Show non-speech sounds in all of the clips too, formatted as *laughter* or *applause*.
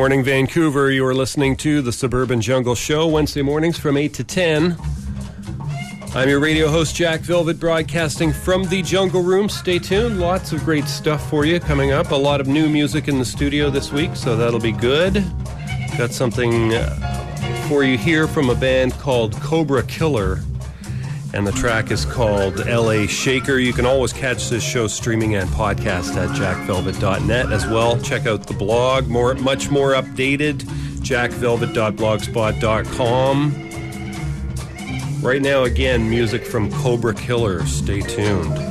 Morning, Vancouver. You are listening to the Suburban Jungle Show Wednesday mornings from 8 to 10. I'm your radio host, Jack Velvet, broadcasting from the Jungle Room. Stay tuned. Lots of great stuff for you coming up. A lot of new music in the studio this week, so that'll be good. Got something uh, for you here from a band called Cobra Killer and the track is called LA Shaker. You can always catch this show streaming and podcast at jackvelvet.net as well. Check out the blog, more much more updated, jackvelvet.blogspot.com. Right now, again, music from Cobra Killer. Stay tuned.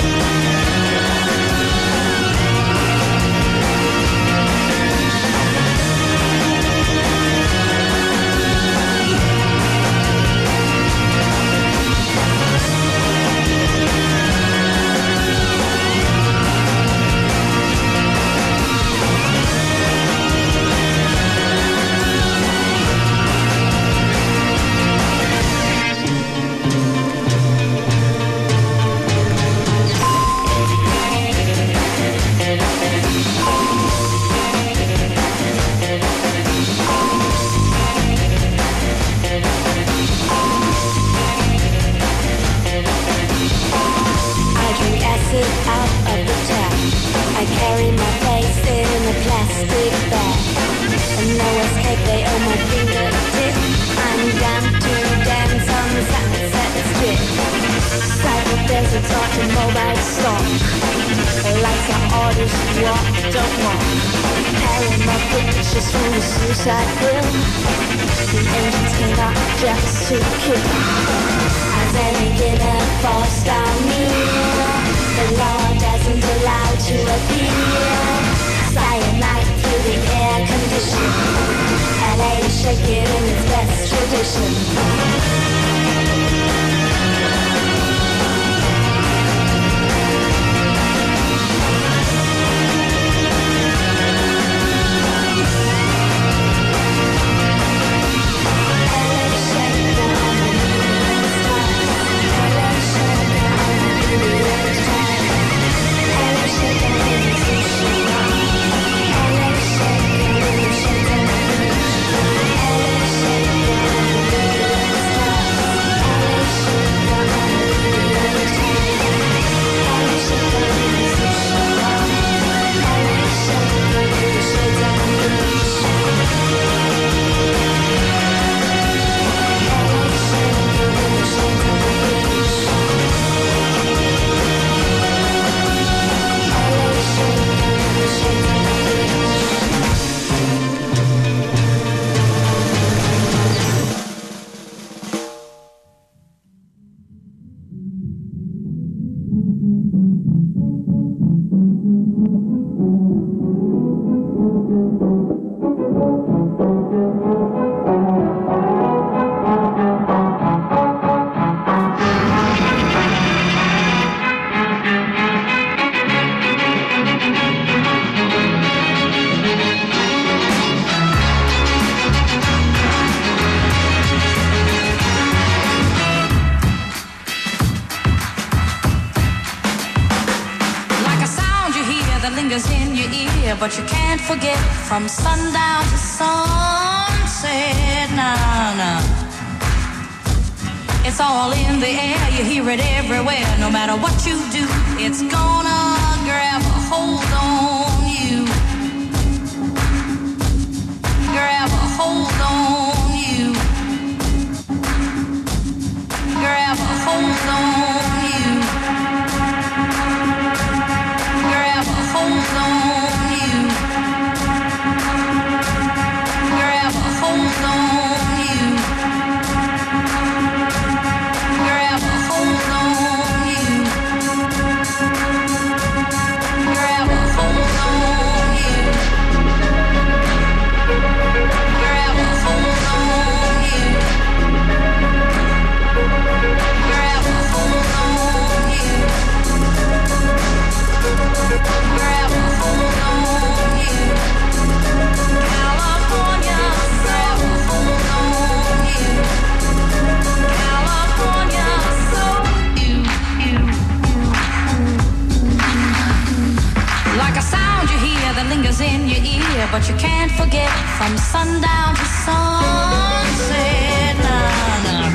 everywhere, no matter what you do, it's gonna grab a hold on. but you can't forget from sundown to sunset. Nah, nah.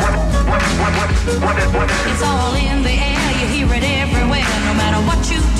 It's all in the air, you hear it everywhere, no matter what you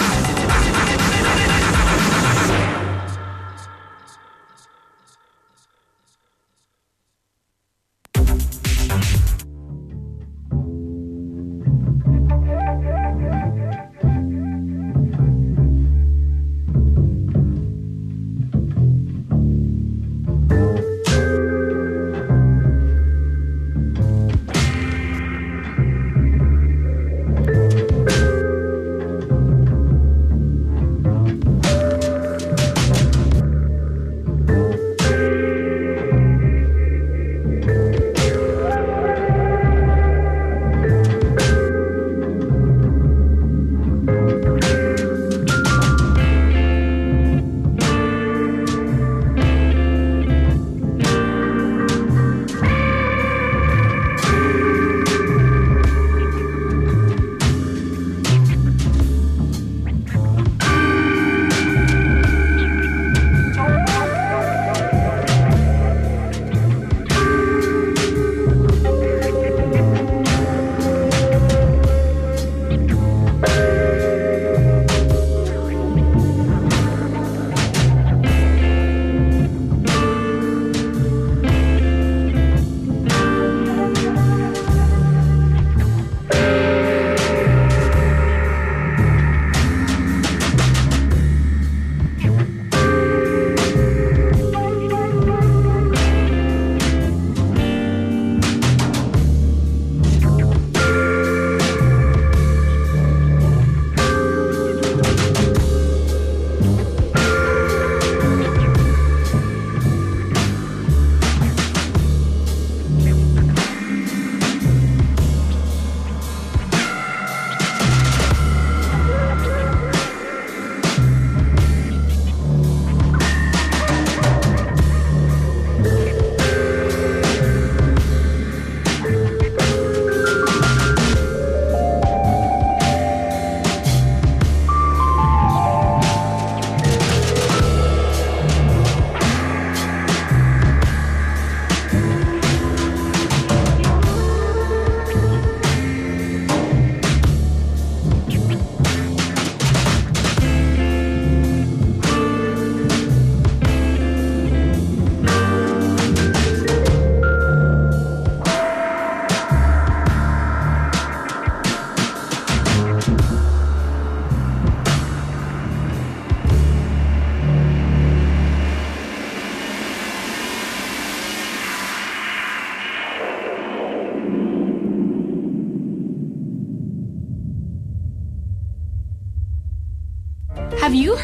Have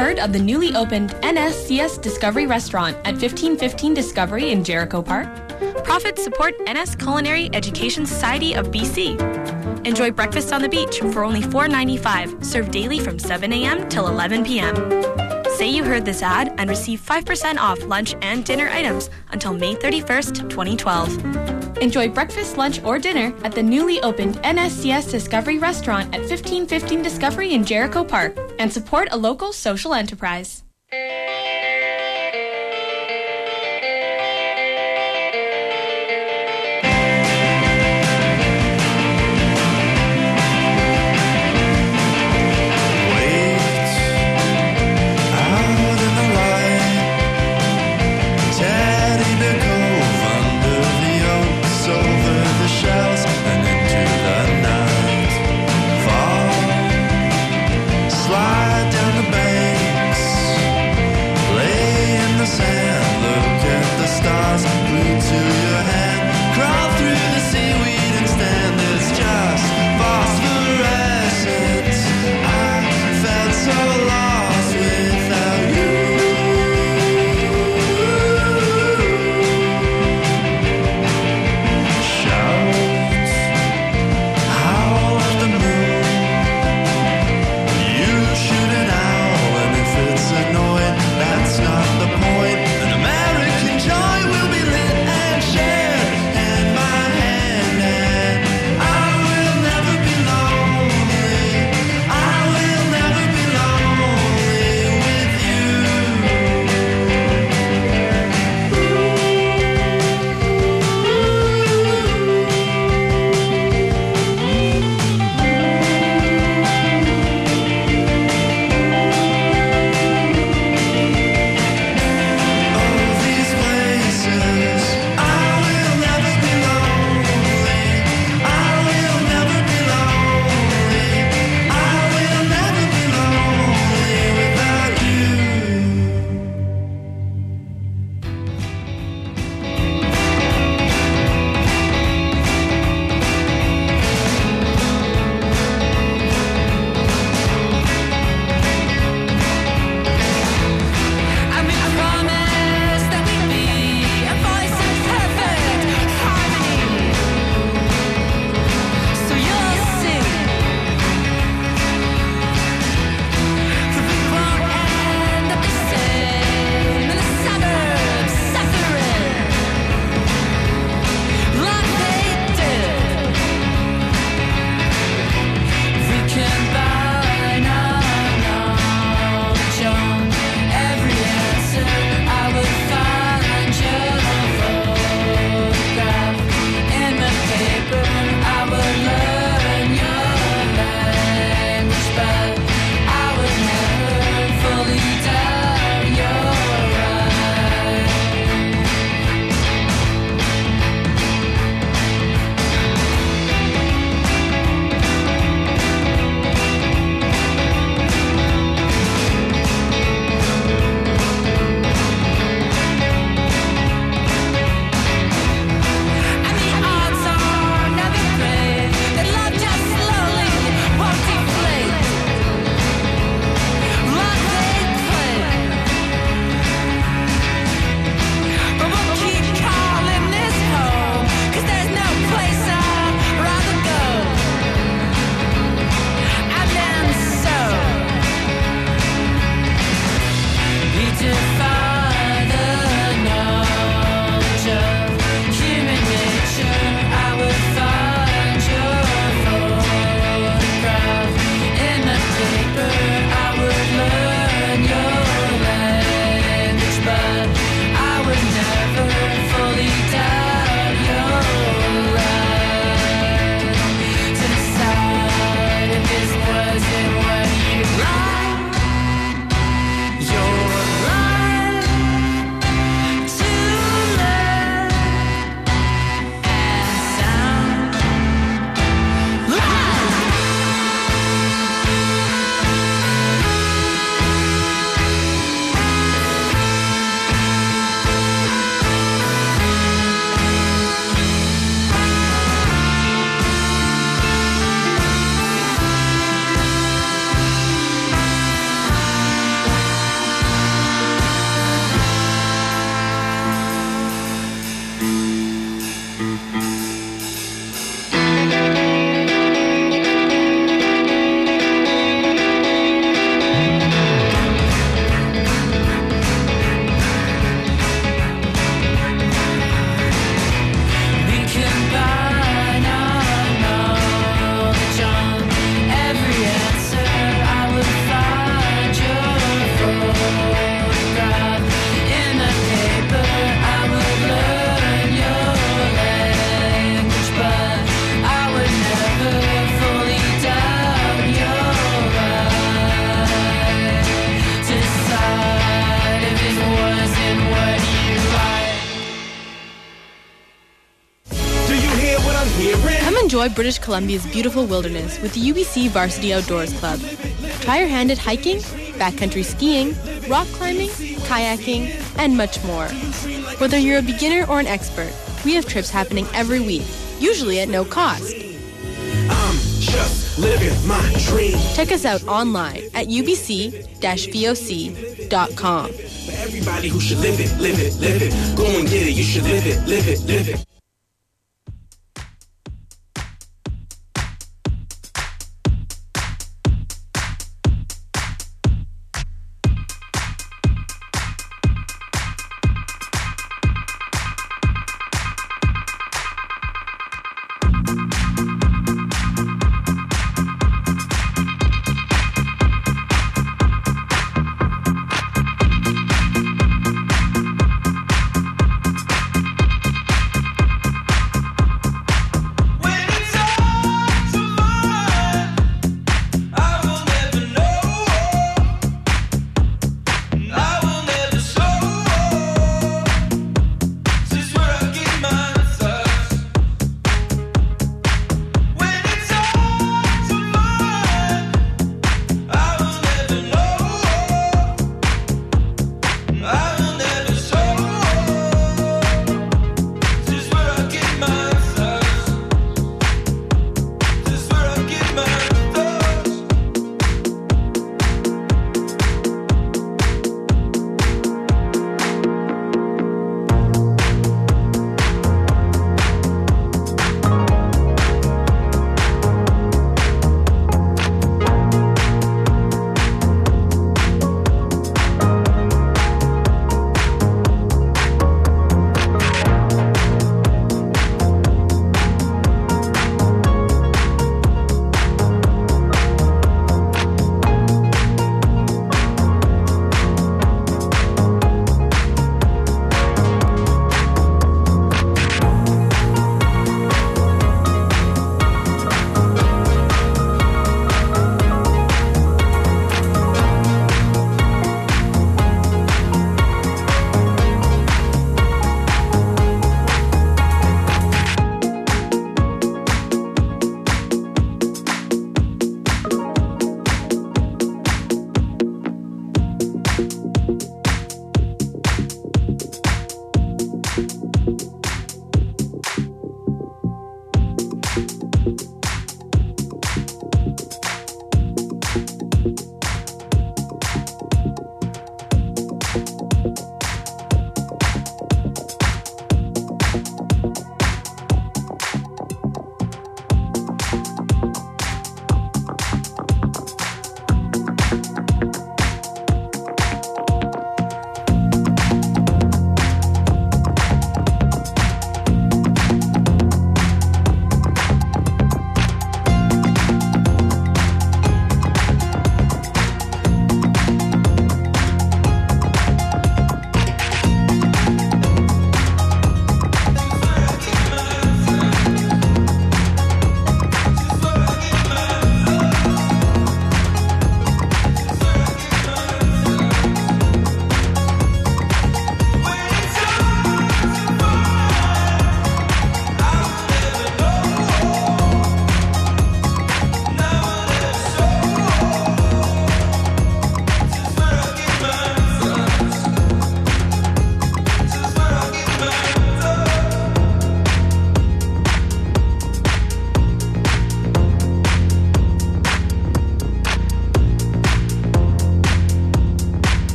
heard of the newly opened NSCS Discovery Restaurant at 1515 Discovery in Jericho Park? Profits support NS Culinary Education Society of BC. Enjoy breakfast on the beach for only $4.95, served daily from 7 a.m. till 11 p.m. Say you heard this ad and receive 5% off lunch and dinner items until May 31st, 2012. Enjoy breakfast, lunch, or dinner at the newly opened NSCS Discovery Restaurant at 1515 Discovery in Jericho Park and support a local social enterprise. British Columbia's beautiful wilderness with the UBC Varsity Outdoors Club. Try your hand at hiking, backcountry skiing, rock climbing, kayaking, and much more. Whether you're a beginner or an expert, we have trips happening every week, usually at no cost. I'm just living my dream. Check us out online at ubc-voc.com. For everybody who should live it, live it, live it. Go and get it. You should live it, live it, live it.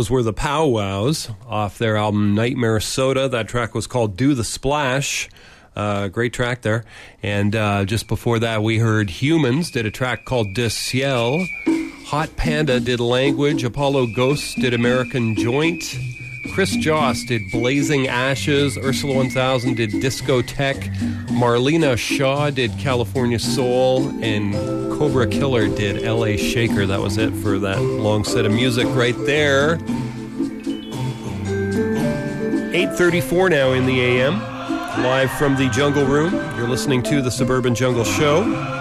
Those were the Powwows off their album Nightmare Soda. That track was called Do the Splash. Uh, great track there. And uh, just before that, we heard Humans did a track called De Ciel. Hot Panda did Language. Apollo Ghosts did American Joint. Chris Joss did Blazing Ashes. Ursula 1000 did Discotheque. Marlena Shaw did California Soul. And Cobra Killer did LA Shaker. That was it for that long set of music right there. 8.34 now in the AM. Live from the Jungle Room. You're listening to the Suburban Jungle Show.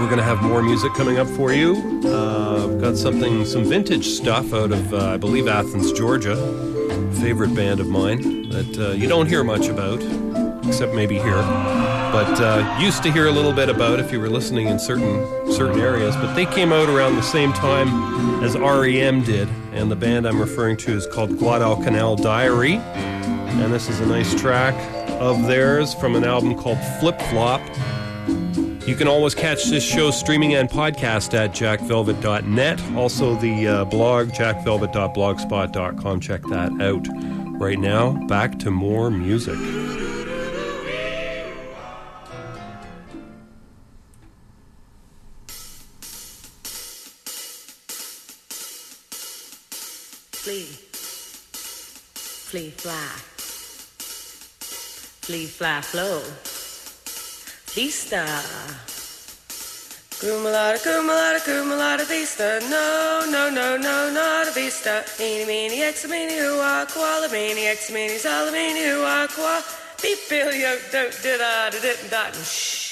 We're going to have more music coming up for you. Uh, got something, some vintage stuff out of, uh, I believe, Athens, Georgia. Favorite band of mine that uh, you don't hear much about, except maybe here. But uh, used to hear a little bit about if you were listening in certain certain areas. But they came out around the same time as REM did, and the band I'm referring to is called Guadalcanal Diary. And this is a nice track of theirs from an album called Flip Flop. You can always catch this show streaming and podcast at jackvelvet.net. Also, the uh, blog, jackvelvet.blogspot.com. Check that out. Right now, back to more music. Flee. Flee, fly. Flee, fly, flow. Flee star. Kumalada, kumalada, kumalada vista. No, no, no, no, not a vista. Eeny, meeny, examini, hua, koala, meeny, examini, salamini, hua, kwa. Beep, bill, yo, do, did, da, did, did, dot, shh.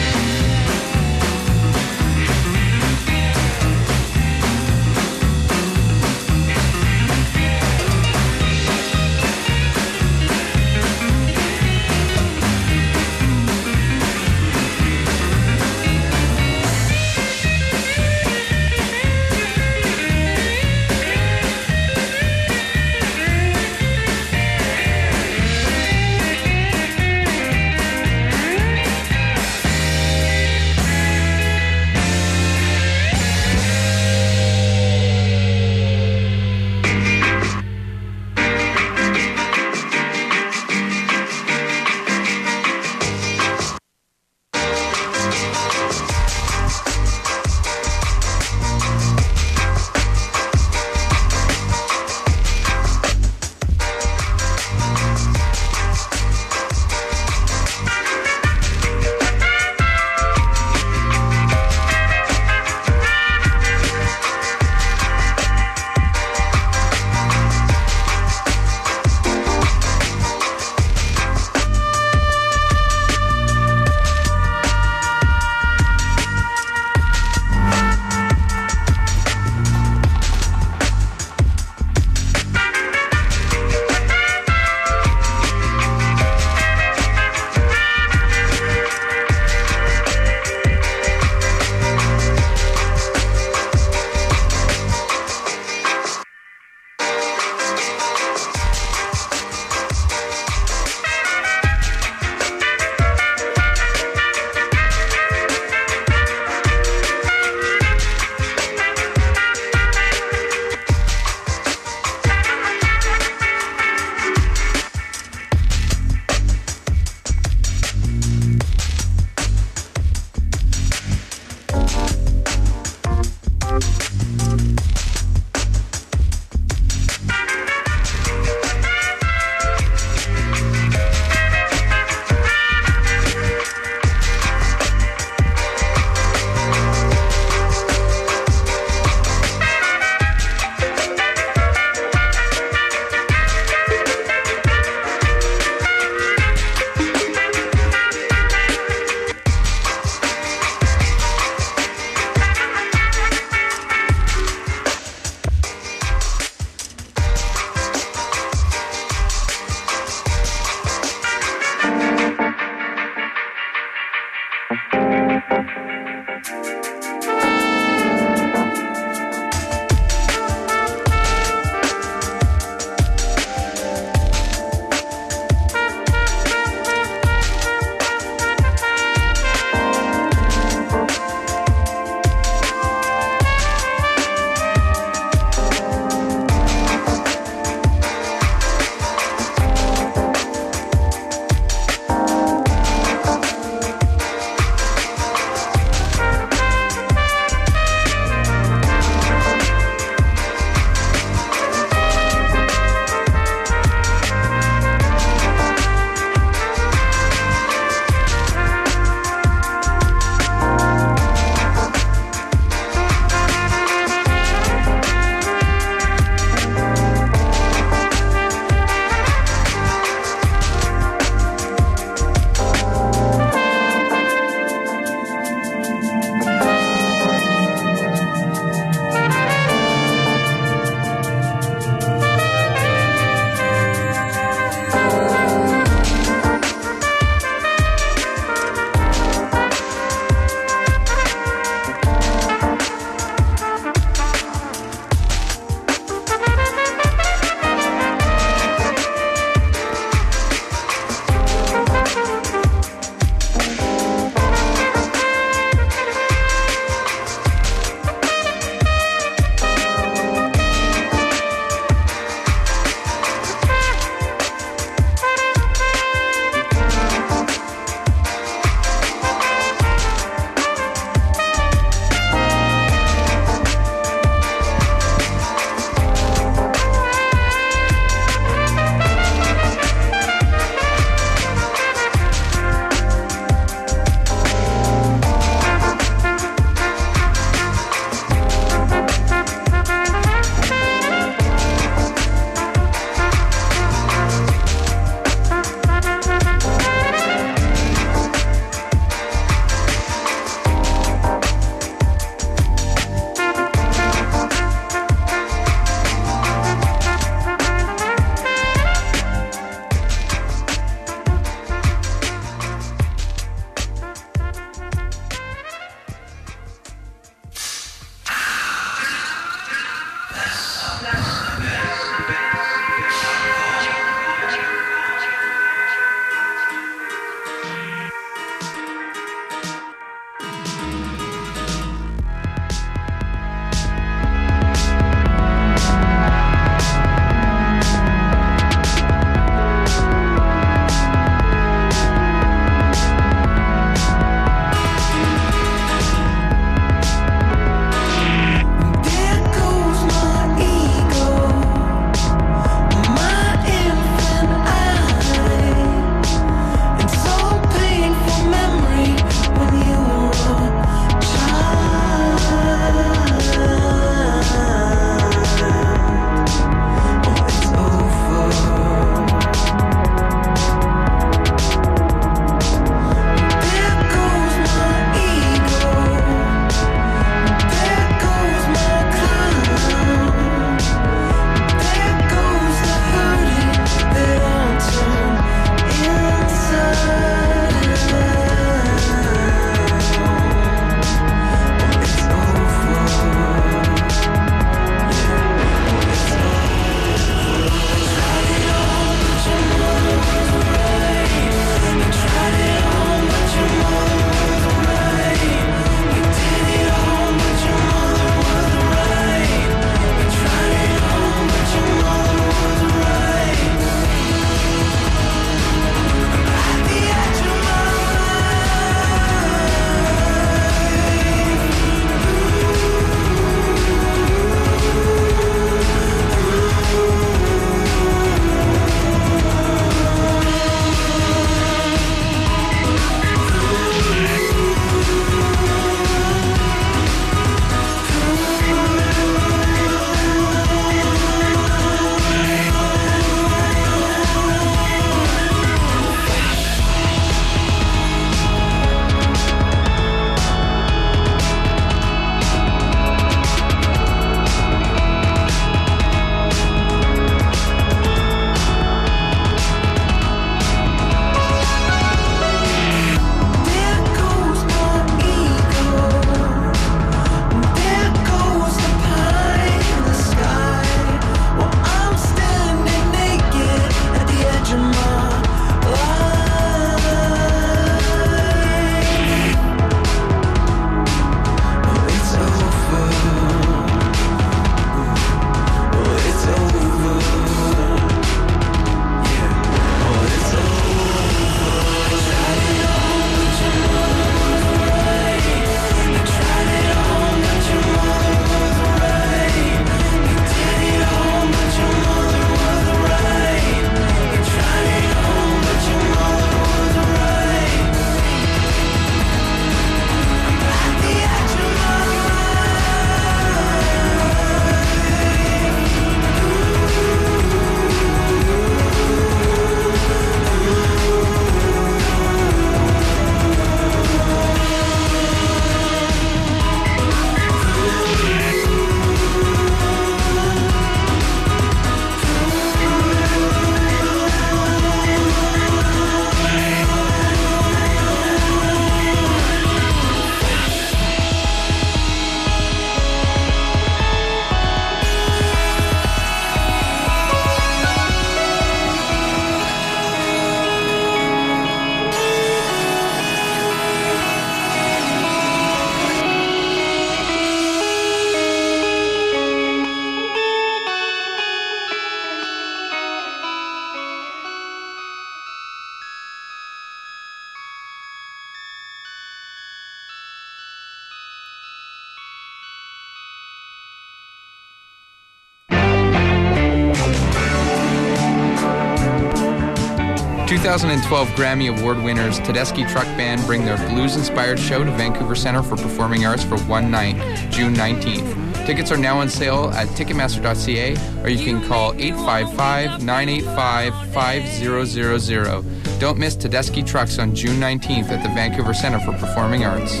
2012 Grammy Award winners Tedeschi Truck Band bring their blues inspired show to Vancouver Centre for Performing Arts for one night, June 19th. Tickets are now on sale at Ticketmaster.ca or you can call 855 985 5000. Don't miss Tedeschi Trucks on June 19th at the Vancouver Centre for Performing Arts.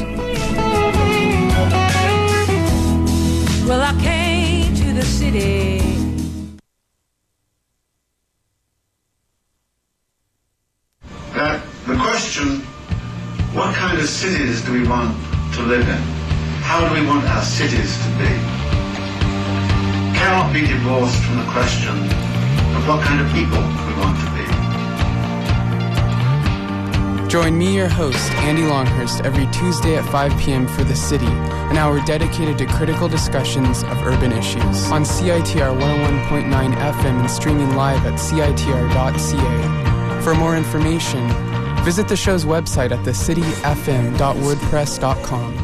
Well, I came do we want to live in? How do we want our cities to be? Cannot be divorced from the question of what kind of people we want to be. Join me, your host, Andy Longhurst, every Tuesday at 5 p.m. for The City, an hour dedicated to critical discussions of urban issues on CITR 101.9 FM and streaming live at CITR.ca. For more information, visit the show's website at thecityfm.wordpress.com.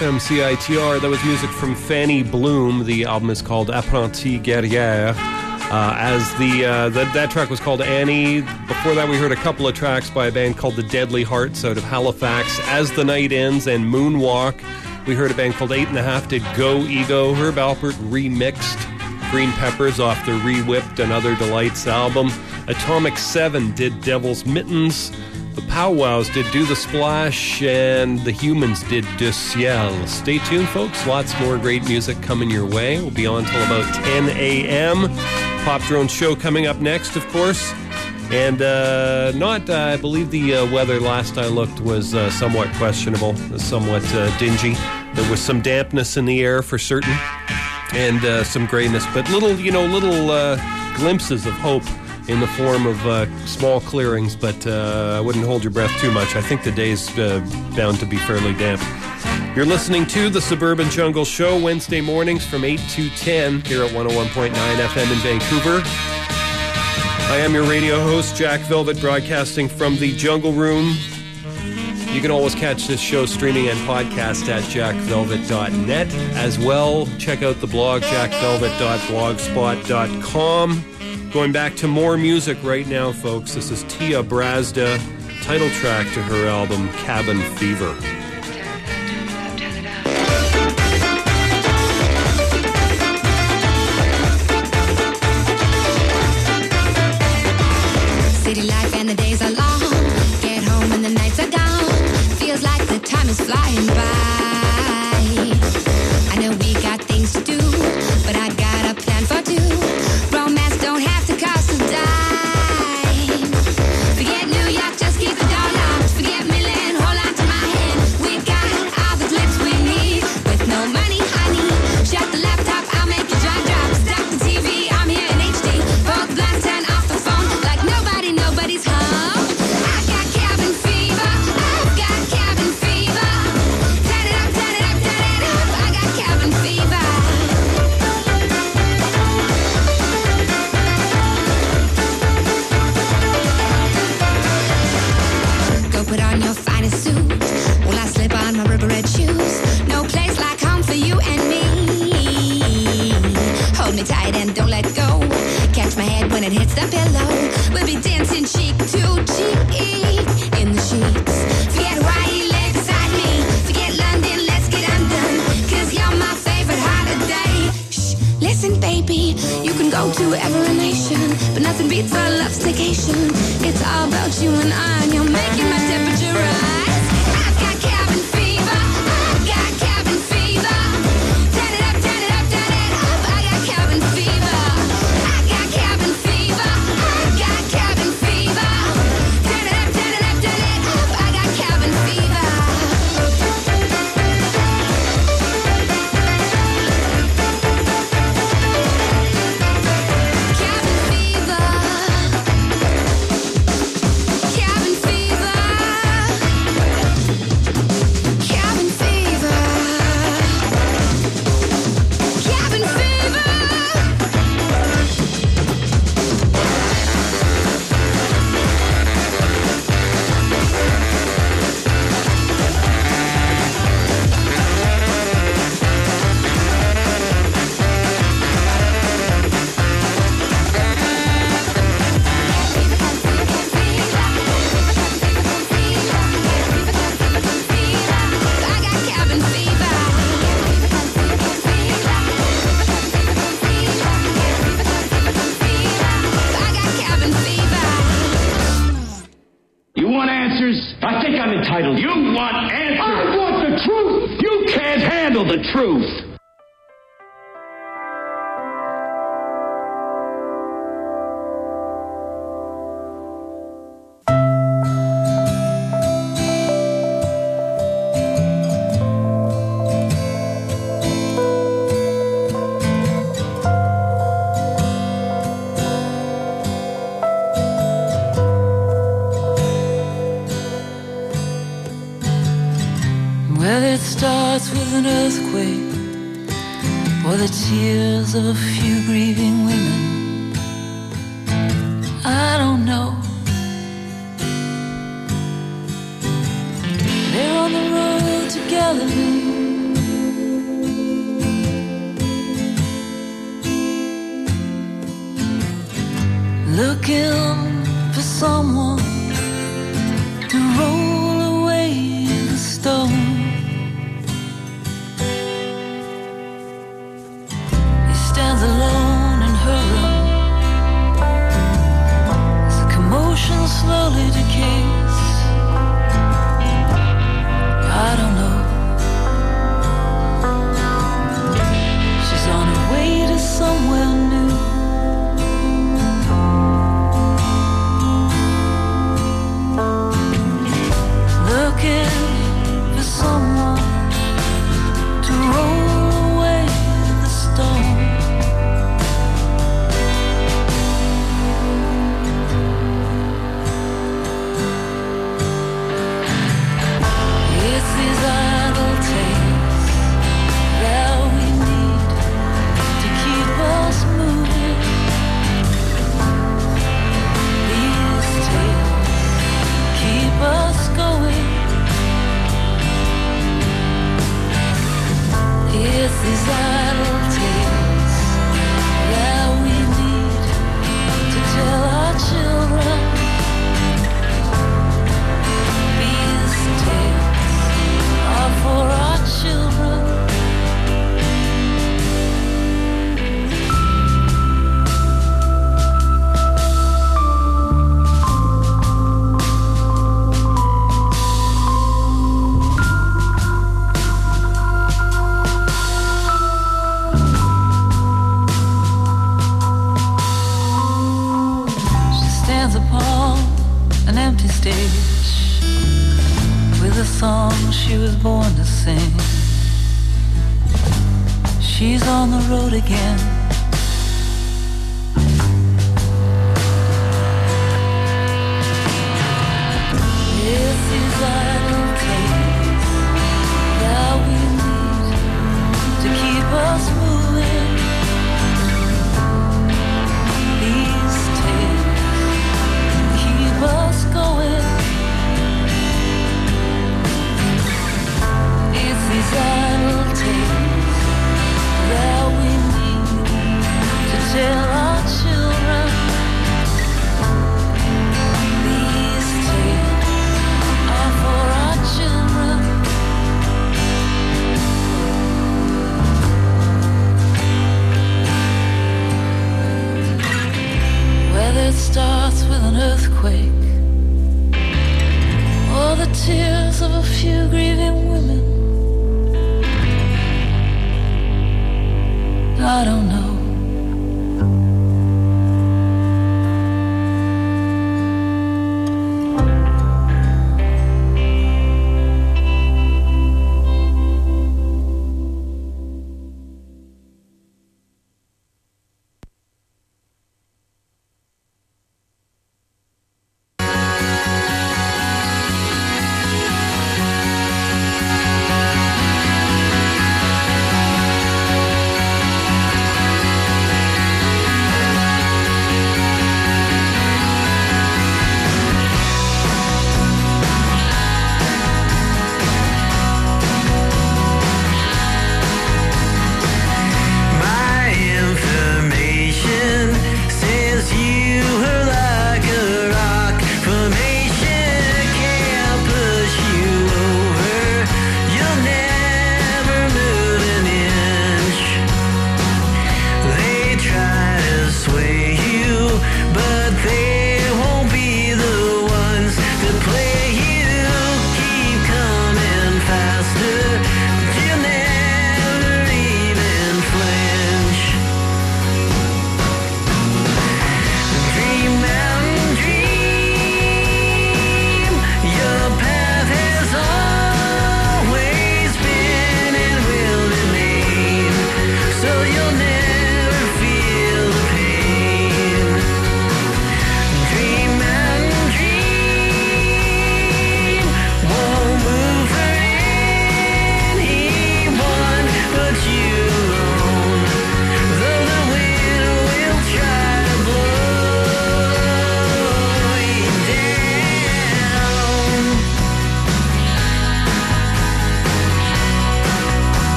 FM CITR. That was music from Fanny Bloom. The album is called Apprenti Guerrière. Uh, as the, uh, that that track was called Annie. Before that, we heard a couple of tracks by a band called the Deadly Hearts out of Halifax. As the Night Ends and Moonwalk. We heard a band called Eight and a Half did Go Ego. Herb Alpert remixed Green Peppers off the Re-Whipped and Other Delights album. Atomic Seven did Devil's Mittens. The Powwows did Do the Splash, and the Humans did De Ciel. Stay tuned, folks. Lots more great music coming your way. We'll be on till about 10 a.m. Pop Drone Show coming up next, of course. And uh, not, uh, I believe the uh, weather last I looked was uh, somewhat questionable, somewhat uh, dingy. There was some dampness in the air for certain, and uh, some grayness, but little, you know, little glimpses of hope in the form of uh, small clearings. But uh, I wouldn't hold your breath too much. I think the day's uh, bound to be fairly damp. You're listening to the Suburban Jungle Show Wednesday mornings from 8 to 10 here at 101.9 FM in Vancouver. I am your radio host, Jack Velvet, broadcasting from the Jungle Room. You can always catch this show streaming and podcast at jackvelvet.net. As well, check out the blog, jackvelvet.blogspot.com. Going back to more music right now, folks. This is Tia Brazda, title track to her album, Cabin Fever.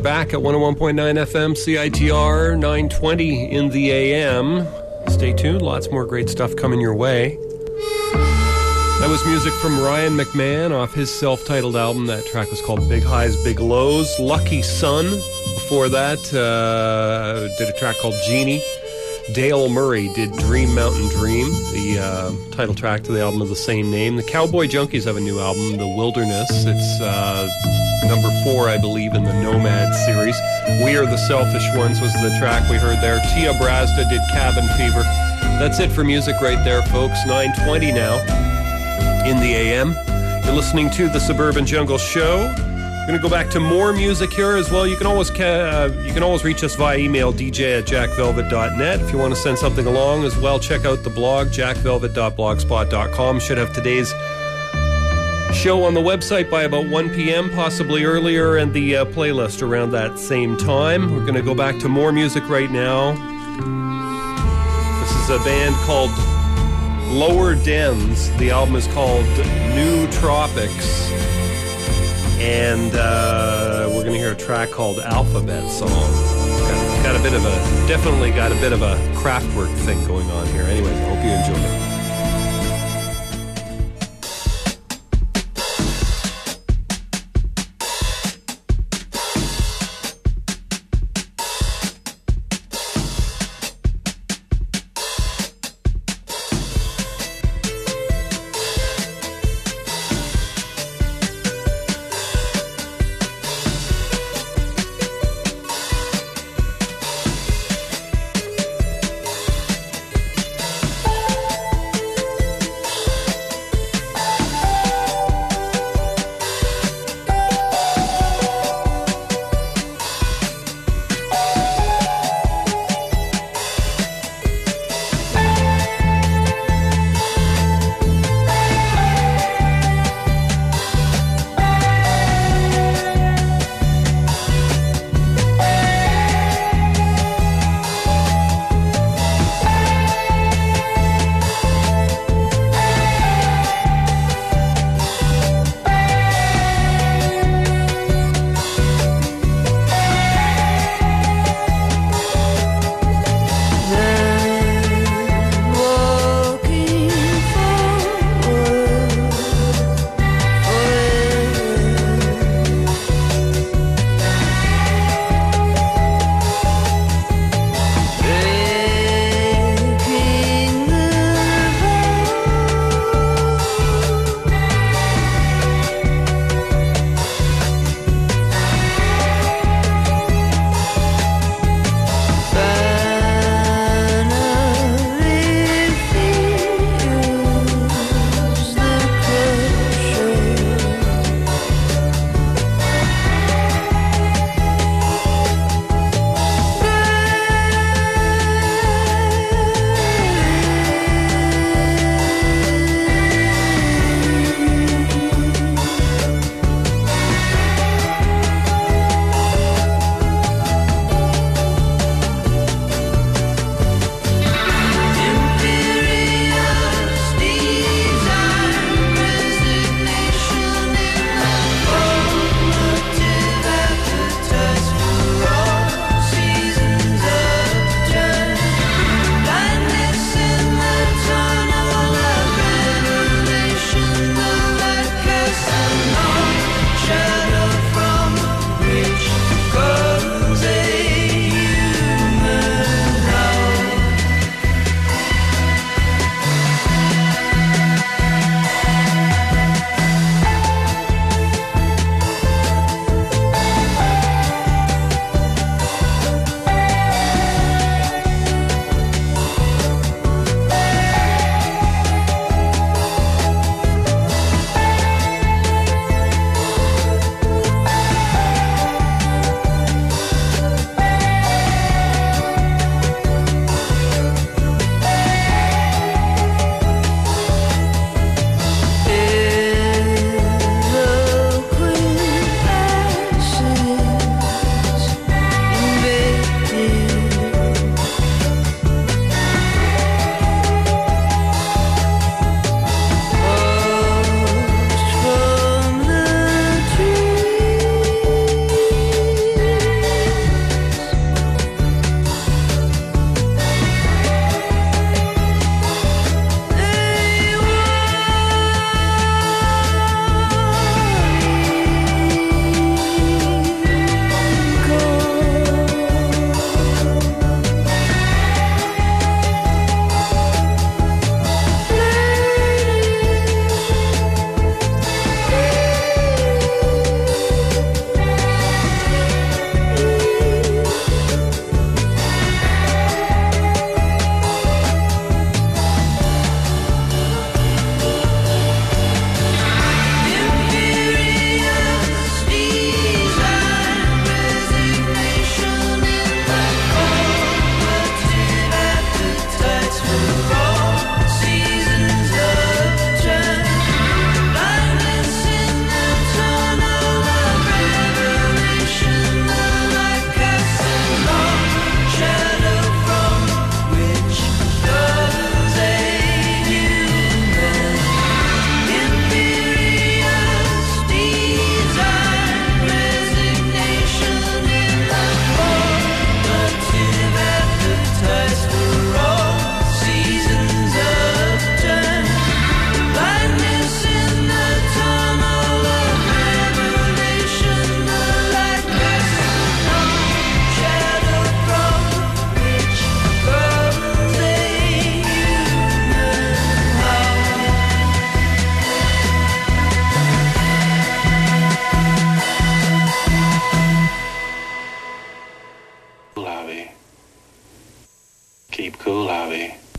Back at 101.9 FM, CITR 920 in the AM. Stay tuned, lots more great stuff coming your way. That was music from Ryan McMahon off his self titled album. That track was called Big Highs, Big Lows. Lucky Sun. Before that, uh, did a track called Genie. Dale Murray did Dream Mountain Dream, the uh, title track to the album of the same name. The Cowboy Junkies have a new album, The Wilderness. It's uh, number four, I believe, in the Nomad series. We Are the Selfish Ones was the track we heard there. Tia Brazda did Cabin Fever. That's it for music right there, folks. 920 now in the AM. You're listening to the Suburban Jungle Show. We're going to go back to more music here as well. You can always uh, you can always reach us via email, dj at jackvelvet.net. If you want to send something along as well, check out the blog, jackvelvet.blogspot.com. Should have today's show on the website by about 1 p.m., possibly earlier, and the uh, playlist around that same time. We're going to go back to more music right now. This is a band called Lower Dens. The album is called Nootropics. And uh, we're going to hear a track called Alphabet Song. Got, got a bit of a, definitely got a bit of a Kraftwerk thing going on here. Anyways, I hope you enjoy it. cool, Abby.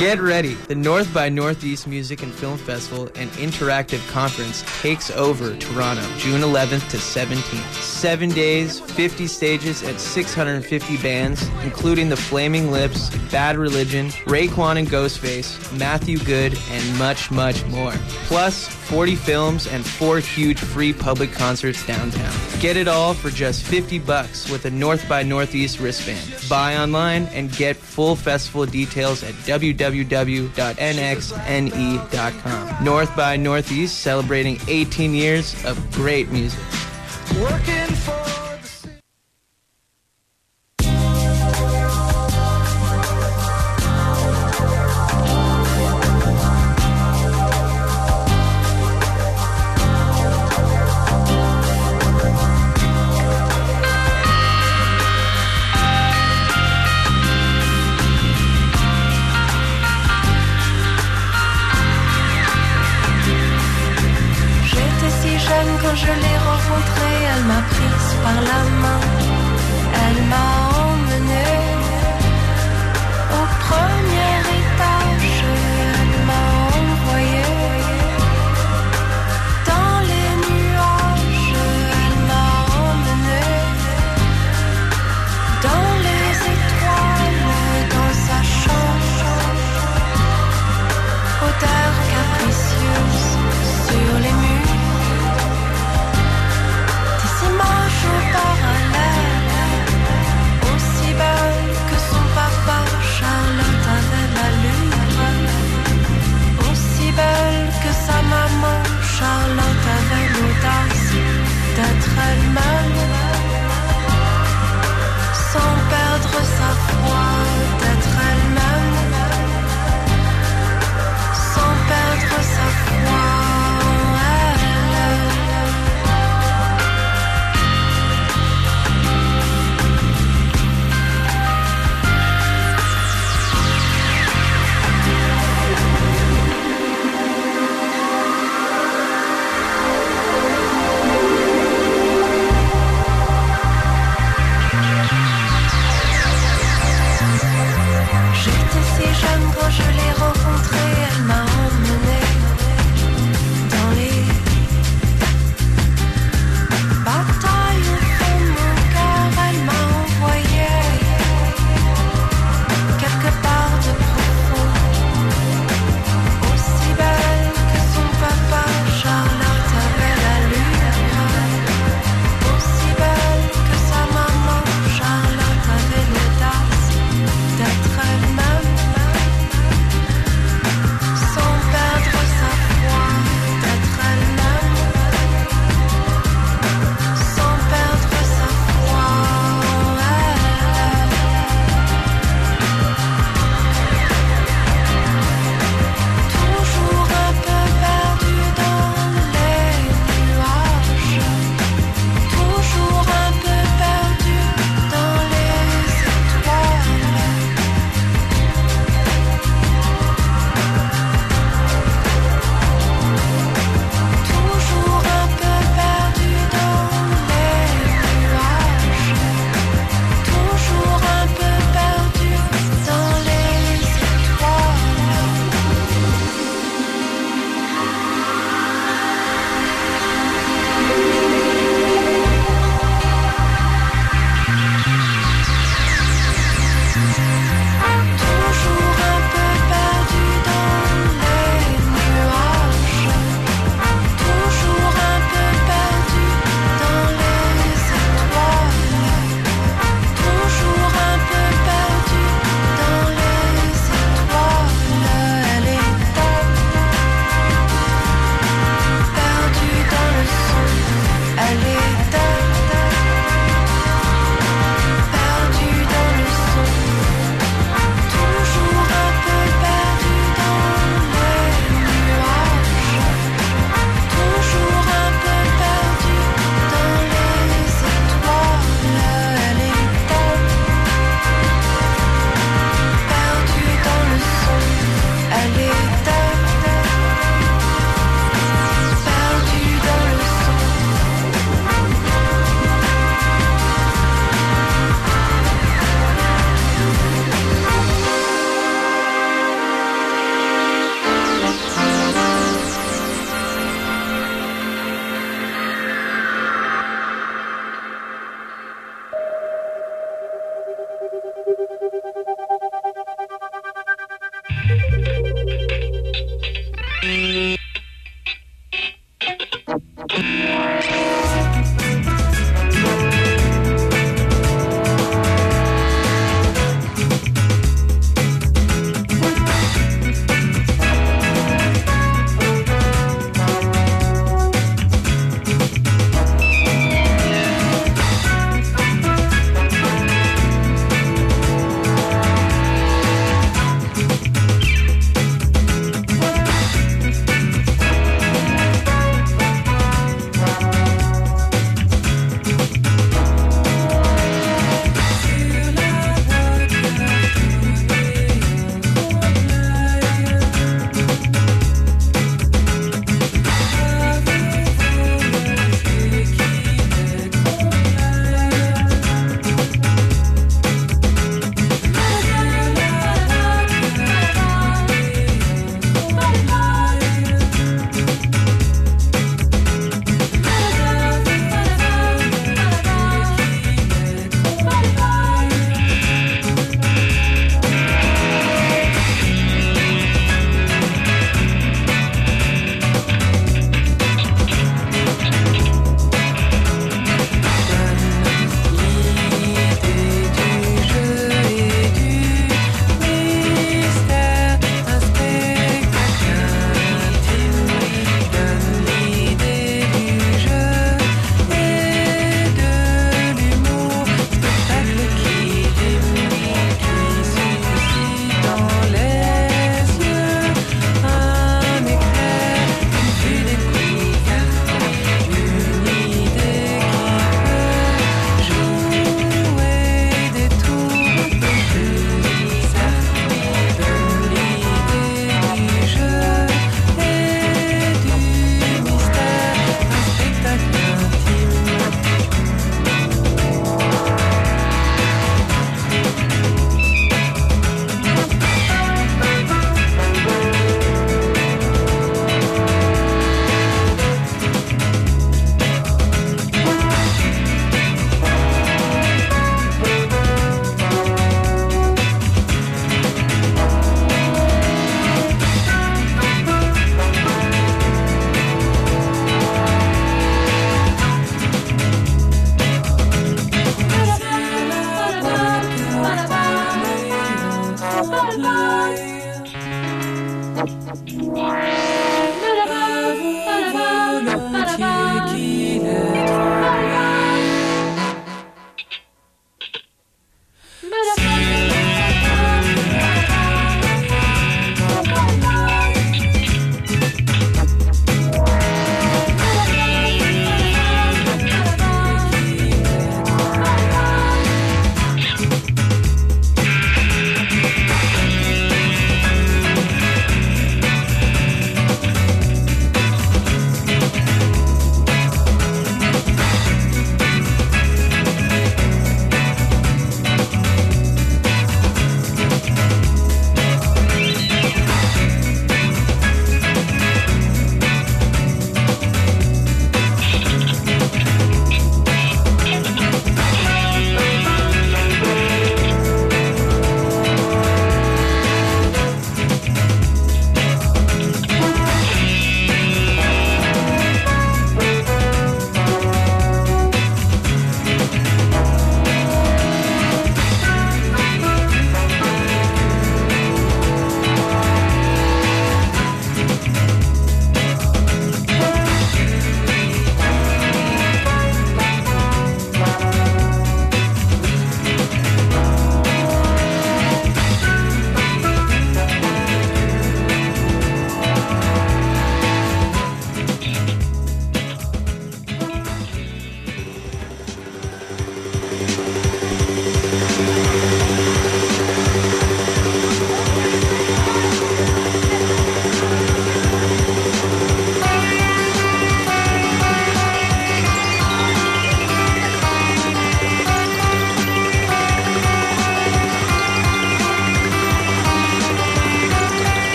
Get ready. The North by Northeast Music and Film Festival and Interactive Conference takes over Toronto, June 11th to 17th. Seven days, 50 stages, and 650 bands, including The Flaming Lips, Bad Religion, Raekwon and Ghostface, Matthew Good, and much, much more. Plus, 40 films and four huge free public concerts downtown. Get it all for just 50 bucks with a North by Northeast wristband. Buy online and get full festival details at www.nxne.com. North by Northeast celebrating 18 years of great music.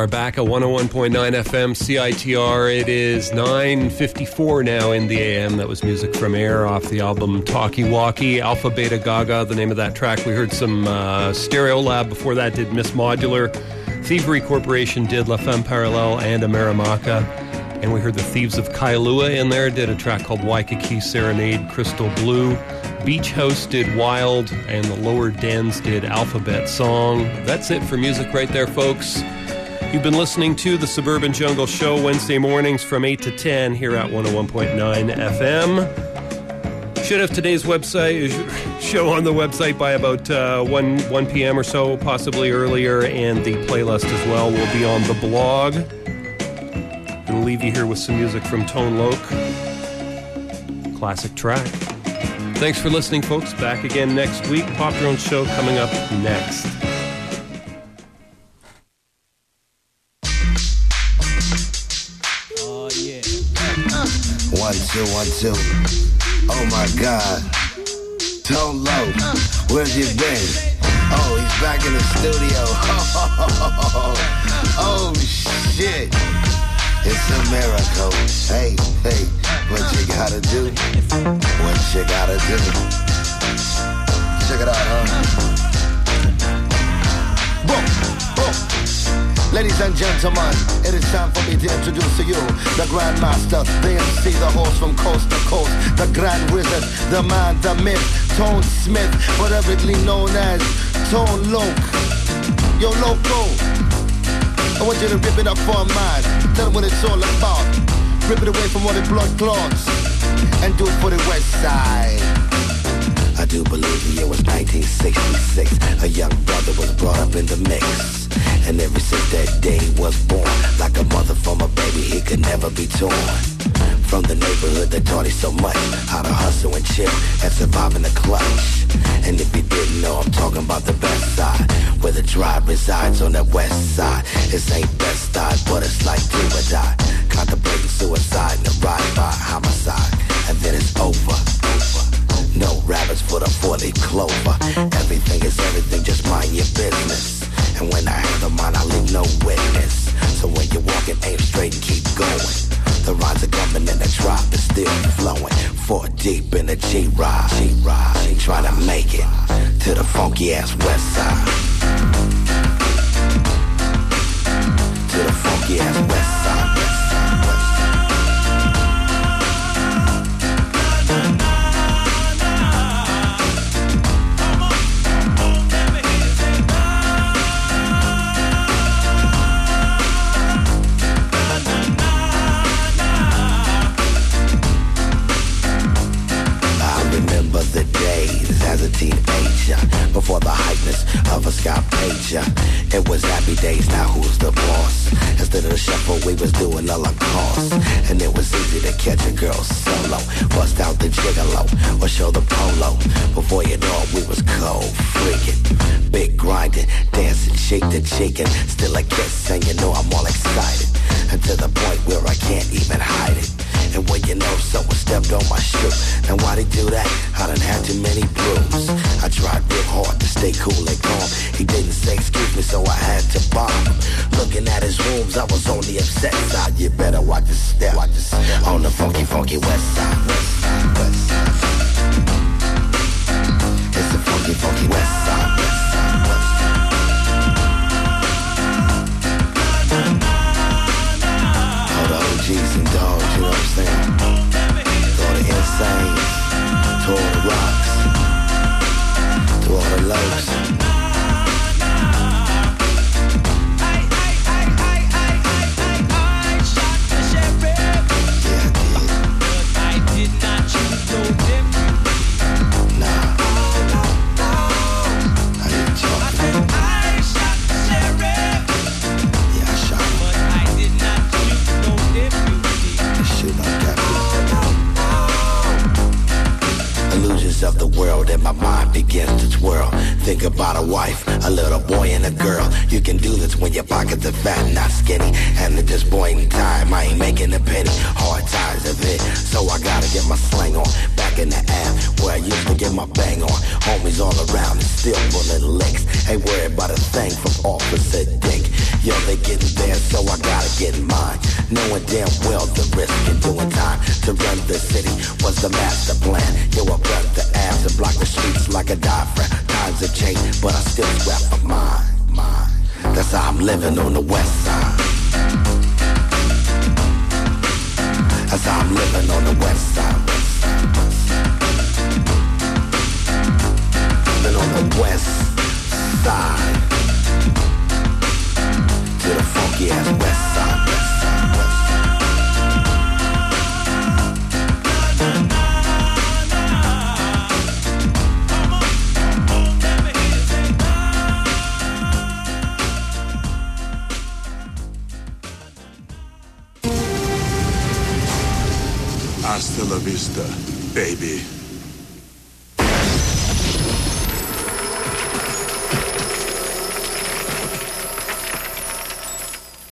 Are back at 101.9 FM CITR. It is 9.54 now in the AM. That was music from Air off the album Talkie Walkie. Alpha Beta Gaga, the name of that track. We heard some uh, Stereolab before that did Miss Modular. Thievery Corporation did La Femme Parallel and Amerimacka. And we heard the Thieves of Kailua in there, did a track called Waikiki Serenade, Crystal Blue. Beach House did Wild, and the Lower Dens did Alphabet Song. That's it for music right there, folks. You've been listening to the Suburban Jungle Show Wednesday mornings from 8 to 10 here at 101.9 FM. Should have today's website *laughs* show on the website by about uh, 1, 1 p.m. or so, possibly earlier, and the playlist as well will be on the blog. Gonna leave you here with some music from Tone Loc. Classic track. Thanks for listening, folks. Back again next week. Pop Your Own Show coming up next. Two, one, two. Oh my God. Tone Loc. where's you been? Oh, he's back in the studio. *laughs* oh shit. It's a miracle. Hey, hey, what you gotta do? What you gotta do? Check it out, huh? Boom, boom. Ladies and gentlemen, it is time for me to introduce to you the Grandmaster, the MC, the horse from coast to coast, the Grand Wizard, the man, the myth, Tone Smith, whateverly known as Tone Loc. Yo, Loco, I want you to rip it up for a man. Tell them what it's all about. Rip it away from all the blood clots and do it for the West Side. Do believe the year was 1966. A young brother was brought up in the mix. And ever since that day he was born, like a mother from a baby, he could never be torn. From the neighborhood that taught him so much, how to hustle and chill and survive in the clutch. And if you didn't know, I'm talking about the best side, where the drive resides on the west side. It ain't best side, but it's like do or die. Contemplating suicide and for the four-leaf clover. Everything is everything, just mind your business. And when I have the mind, I leave no witness. So when you're walking, aim straight and keep going. The rhymes are coming and the drop is still flowing. Four deep in the G-Ride. G-Ride. Trying to make it to the funky ass west side. To the funky ass west side. It was happy days, now who's the boss? Instead of the shuffle, we was doing a la cost. And it was easy to catch a girl solo, bust out the gigolo, or show the polo. Before you know it, we was cold, freaking, big grinding, dancing, shake the chicken. Still a kiss, and you know I'm all excited. And to the point where I can't even hide it. And when you know someone stepped on my shoe And why they do that? I done had too many brews I tried real hard to stay cool and calm. He didn't say excuse me so I had to bomb Looking at his rooms I was on the upset side. You better watch your step, watch step. On the funky funky west side, west side, west side. It's the funky funky west side, The and dogs, you know what I'm saying? To all the insanes, to all the rocks, to all the lows. World and my mind begins to twirl. Think about a wife, a little boy and a girl, you can do this when your pockets are fat, not skinny. And at this point in time, I ain't making a penny. Hard times have hit, so I gotta get my slang on. Back in the app, where I used to get my bang on. Homies all around and still pulling licks. Ain't worried about a thing from Officer Dick. Yo, they getting there, so I gotta get mine. Knowing damn well the risk in doing time to run the city was the master plan. Yo, I run the abs and block the streets like a diaphragm. Times have changed, but I still scrap for mine. mine. That's how I'm living on the west side. How I'm living on the west side. Living on the west side. To the funky ass. West vista, baby.